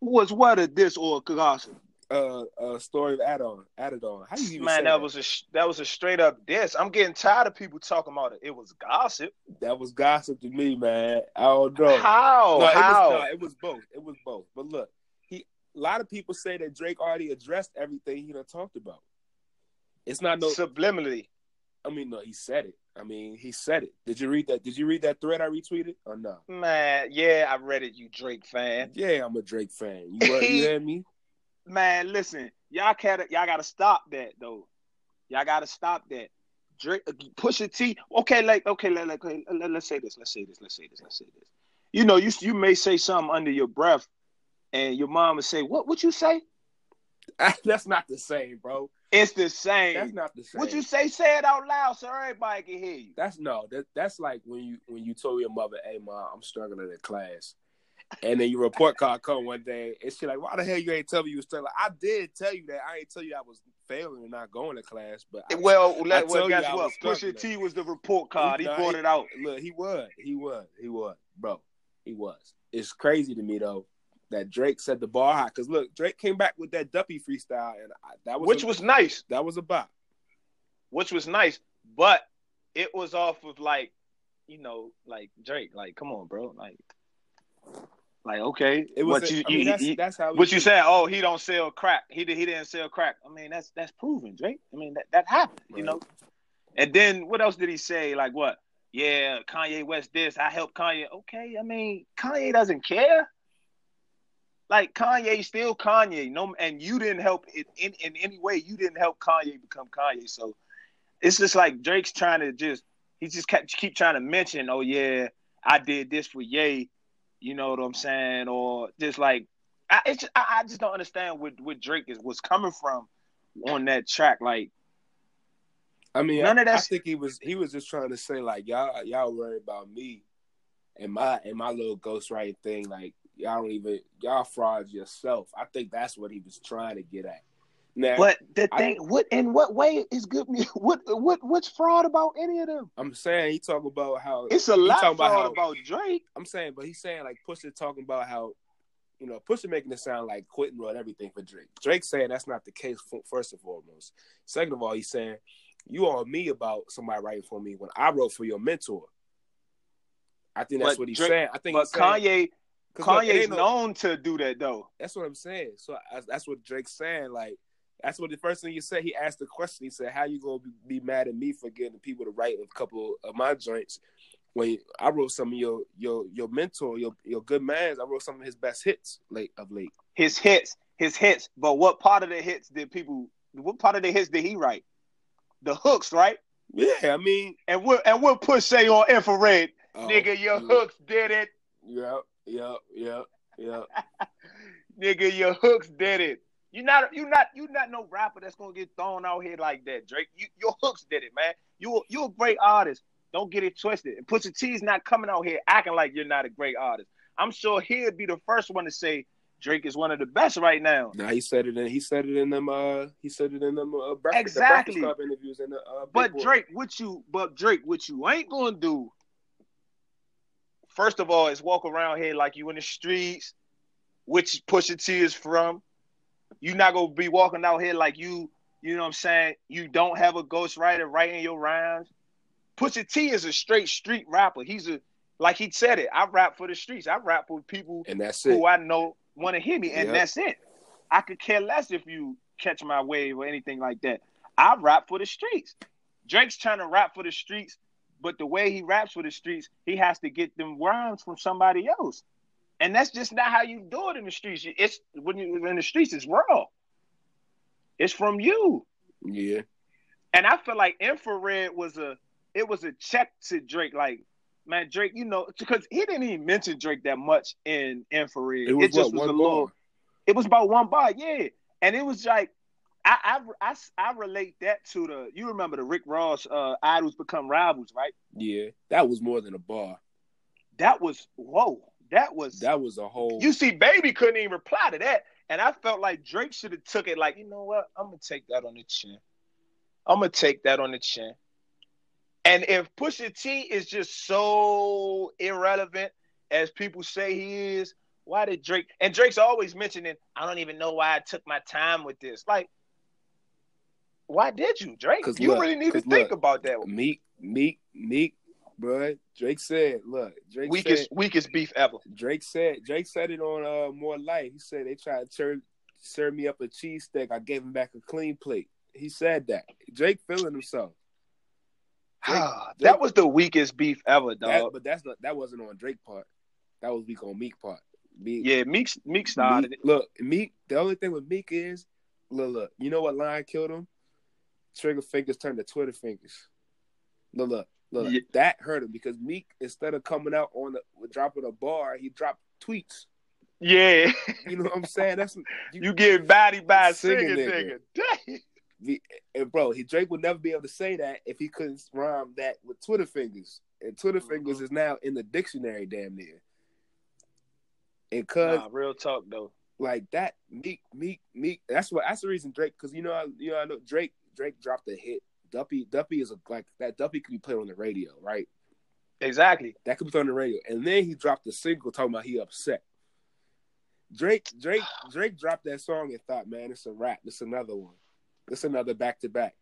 Was what a diss or a gossip? uh, uh story of Adon. Adon. How you even Man, that, that, was a that was a straight up diss. I'm getting tired of people talking about it. It was gossip. That was gossip to me, man. I don't know how. No, how? It was, no, it was both. It was both. But look. A lot of people say that Drake already addressed everything he done talked about. It's not no subliminally. I mean, no, he said it. I mean, he said it. Did you read that? Did you read that thread I retweeted or no? Man, yeah, I read it. You Drake fan? Yeah, I'm a Drake fan. You, you hear me? man, listen, y'all gotta y'all gotta stop that though. Y'all gotta stop that. Drake, uh, Pusha T. Okay, like okay, like, like let, us say this. Let's say this. Let's say this. Let's say this. You know, you you may say something under your breath, and your mom would say, "What? What you say?" That's not the same, bro. It's the same. That's not the same. What you say? Say it out loud so everybody can hear you. That's no. That, that's like when you when you told your mother, "Hey, mom, I'm struggling in class." and then your report card come one day, and she like, "Why the hell you ain't tell me you was still?" Like, I did tell you that. I ain't tell you I was failing and not going to class, but I, well, I well, guess what? Pusha T was the report card. He, he brought he, it out. Look, he was, he was, he was, bro, he was. It's crazy to me though that Drake set the bar high because look, Drake came back with that Duppy freestyle, and I, that was which a, was nice. That was a bop. Which was nice, but it was off of like, you know, like Drake. Like, come on, bro. Like, like okay, it was. What a, you, I mean, you, that's, he, that's how. What you said? Oh, he don't sell crack. He did. He didn't sell crack. I mean, that's that's proven, Drake. I mean, that that happened. Right. You know. And then what else did he say? Like what? Yeah, Kanye West this. I helped Kanye. Okay, I mean, Kanye doesn't care. Like Kanye still Kanye. No, and you didn't help it in, in any way. You didn't help Kanye become Kanye. So it's just like Drake's trying to just he just kept, keep trying to mention, oh yeah, I did this for Ye you know what I'm saying? Or just like I, it's just, I, I just don't understand what what Drake is was coming from on that track. Like I mean, None I, of that I think he was he was just trying to say like y'all y'all worry about me and my and my little ghostwriting thing. Like y'all don't even y'all frauds yourself. I think that's what he was trying to get at. Now, But the I- thing, what in what way is good? What what what's fraud about any of them? I'm saying he talk about how It's a lot talking about how- about Drake. I'm saying, but he's saying like Pusha talking about how, you know, Pusha making it sound like Quentin wrote everything for Drake. Drake saying that's not the case. First and foremost. Second of all, he's saying you on me about somebody writing for me when I wrote for your mentor. I think that's But what he's Drake- saying. I think But he's saying, Kanye, 'cause look, it ain't no- known to do that though. That's what I'm saying. So I, that's what Drake's saying. Like that's what the first thing he said. He asked the question. He said, "How you gonna be, be mad at me for getting people to write a couple of my joints when I wrote some of your your your mentor, your your good man's. I wrote some of his best hits late of late. His hits, his hits. But what part of the hits did people? What part of the hits did he write? The hooks, right? Yeah, I mean, And we'll and we'll push say on infrared, oh, nigga. Your yeah, hooks did it, Yep, yep, yep, yep. nigga. Your hooks did it. You not you not you not no rapper that's gonna get thrown out here like that, Drake. You, your hooks did it, man. You you a great artist. Don't get it twisted. And Pusha T's not coming out here acting like you're not a great artist. I'm sure he'd be the first one to say Drake is one of the best right now. Now he said it in he said it in them uh he said it in them uh, breakfast, Exactly. the breakfast club interviews in the uh, But. Drake, what you but Drake, what you ain't gonna do, first of all, is walk around here like you in the streets, which Pusha T is from. you not gonna be walking out here like you, you know what I'm saying, you don't have a ghostwriter writing your rhymes. Pusha T is a straight street rapper. He's a like he said it. I rap for the streets. I rap with people and that's it. who I know want to hear me, and Yep. that's it. I could care less if you catch my wave or anything like that. I rap for the streets. Drake's trying to rap for the streets, but the way he raps for the streets, he has to get them rhymes from somebody else, and that's just not how you do it in the streets. It's when you in the streets, it's raw. It's from you, Yeah, and I feel like infrared was a it was a check to Drake. Like, man, Drake, you know, because he didn't even mention Drake that much in infrared. it was just what, was a one little. It was about one bar, yeah. And it was like, I, I, I, I relate that to the, you remember the Rick Ross uh, Idols Become Rivals, right? Yeah, that was more than a bar. That was, whoa, that was, That was a whole. you see, Baby couldn't even reply to that. And I felt like Drake should have took it like, you know what? I'm going to take that on the chin. I'm going to take that on the chin. And if Pusha T is just so irrelevant as people say he is, why did Drake and Drake's always mentioning, I don't even know why I took my time with this. Like, why did you, Drake? You look, really need to 'cause think look, about that. Meek, Meek, Meek, bruh. Drake said, "Look, Drake Weakest said, weakest beef ever. Drake said, Drake said it on uh, More Life. He said they tried to turn, serve me up a cheesesteak. I gave him back a clean plate. He said that. Drake feeling himself. Drake- that Drake- was the weakest beef ever, dog. That, but that's not that wasn't on Drake part. That was weak on Meek part. Meek, yeah, Meek Meek started Meek-. Look, Meek. The only thing with Meek is, look, look. You know what line killed him? Trigger fingers turned to Twitter fingers. Look, look, look. Yeah. That hurt him because Meek, instead of coming out on the dropping a bar, he dropped tweets. Yeah. You know what I'm saying? That's you get bodied by a Singing singing nigga. Dang. and bro. He Drake would never be able to say that if he couldn't rhyme that with Twitter fingers. And Twitter Mhm. fingers is now in the dictionary, damn near. And cause Nah, real talk though. like that Meek Meek Meek. That's what that's the reason Drake because you know I, you know I know Drake Drake dropped a hit. Duppy Duppy is a like that Duppy could be played on the radio, right? Exactly. That could be played on the radio, and then he dropped a single talking about he upset. Drake Drake Drake dropped that song and thought, man, it's a rap. It's another one. It's another back to back.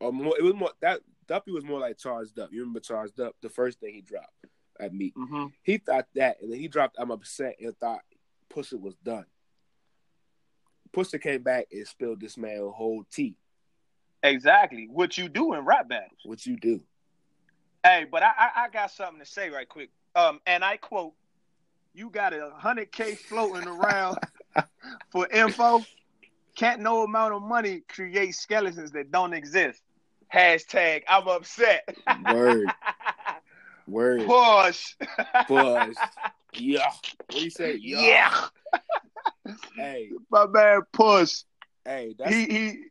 Or more, it was more that Duppy was more like Charged Up. You remember Charged Up? The first thing he dropped at me, Mm-hmm. He thought that, and then he dropped I'm upset and thought Pusha was done. Pusha came back and spilled this man whole tea. Exactly. What you do in rap battles. What you do? Hey, but I, I I got something to say right quick. Um, and I quote, "You got a hundred k floating around for info. Can't no amount of money create skeletons that don't exist." Hashtag I'm upset. Word, word, Push. Push. yeah. What do you say? Yeah. hey, My man push. hey, that's He he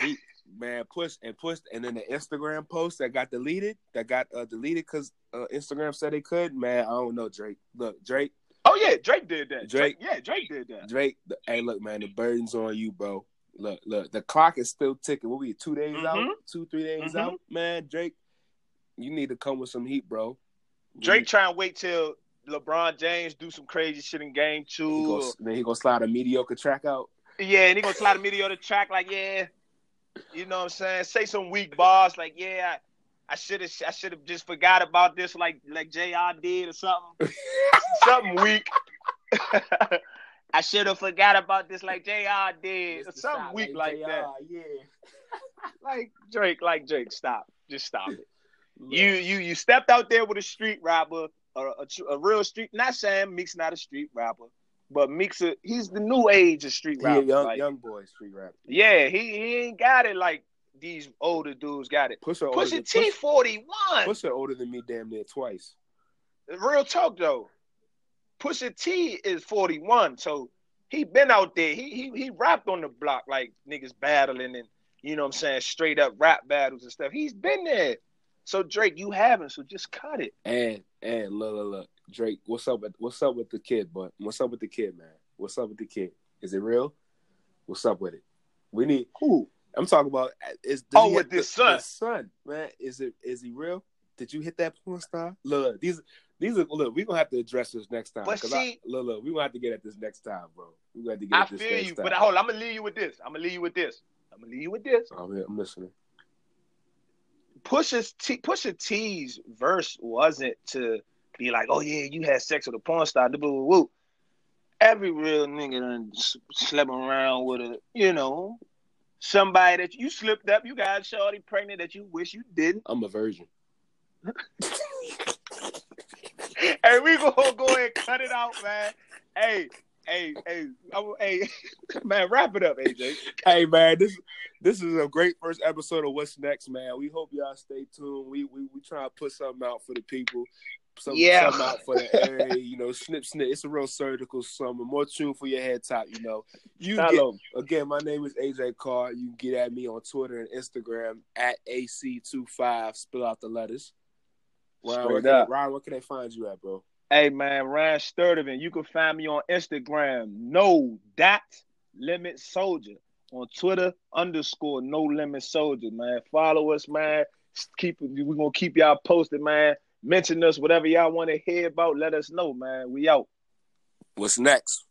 he man push and push and then the Instagram post that got deleted that got uh, deleted because uh, Instagram said they could. Man, I don't know Drake. Look, Drake, Oh yeah, Drake did that. Drake- Drake, yeah, Drake did that. Drake. The, hey, look, man, the burden's on you, bro. Look, look, the clock is still ticking. What we two days out, Mhm. two three days Mhm. out, man. Drake, you need to come with some heat, bro. Drake trying to wait till LeBron James do some crazy shit in game he two. go, or- then he gonna slide a mediocre track out. yeah, and he gonna slide a mediocre track like, yeah, you know what I'm saying? Say some weak bars like, yeah, I, should have I should have just forgot about this like like JR did or something. something weak. I should have forgot about this like JR did Just something stop, weak hey, like that. Yeah. Like Drake, like Drake, stop. Just stop it. You you you stepped out there with a street rapper, a, a, a real street. Not saying Meek's not a street rapper, but a, he's the new age of street a rapper. young like, young boy street rap. Yeah, he, he ain't got it like these older dudes got it. Pusha older T forty one. Pusha older than me damn near twice. Real talk though, Pusha T is forty one, so he been out there. He he he rapped on the block like niggas battling and you know what I'm saying straight up rap battles and stuff. He's been there. So Drake, you haven't. So just cut it. And and look look look, Drake, what's up with what's up with the kid, but what's up with the kid, man? What's up with the kid? Is it real? What's up with it? We need. Who? I'm talking about is Oh, with this the- son. son, man. Is it is he real? Did you hit that porn star? Look, these these are look. We're gonna have to address this next time. But see- I, look, look, we're gonna have to get at this next time, bro. We're gonna have to get I at this feel next you, time. but hold I'm gonna leave you with this. I'm gonna leave you with this. I'm gonna leave you with this. Oh, I'm, I'm listening. Pusha's T, Pusha T's verse wasn't to be like, oh yeah, you had sex with a porn star. Boo, boo, boo. Every real nigga done slept around with a, you know, somebody that you slipped up. You got shorty pregnant that you wish you didn't. I'm a virgin. Hey, we gonna go ahead and cut it out, man. Hey, hey, hey, I'm- hey, man, wrap it up, AJ. Hey man, this this is a great first episode of What's Next, man. We hope y'all stay tuned. We we we try to put something out for the people. Some, Yeah. something out for the area, you know, snip snip. It's a real surgical summer. More tune for your head top, you know. You get, again, my name is AJ Carr. You can get at me on Twitter and Instagram at AC25. Spill out the letters. Ryan, where can. Ryan, where can they find you at, bro? Hey man, Ryan Sturdivant. You can find me on Instagram, no dot limit soldier. On Twitter, underscore no limit soldier, man. Follow us, man. Keep we're gonna keep y'all posted, man. Mention us, whatever y'all want to hear about, let us know, man. We out. What's next?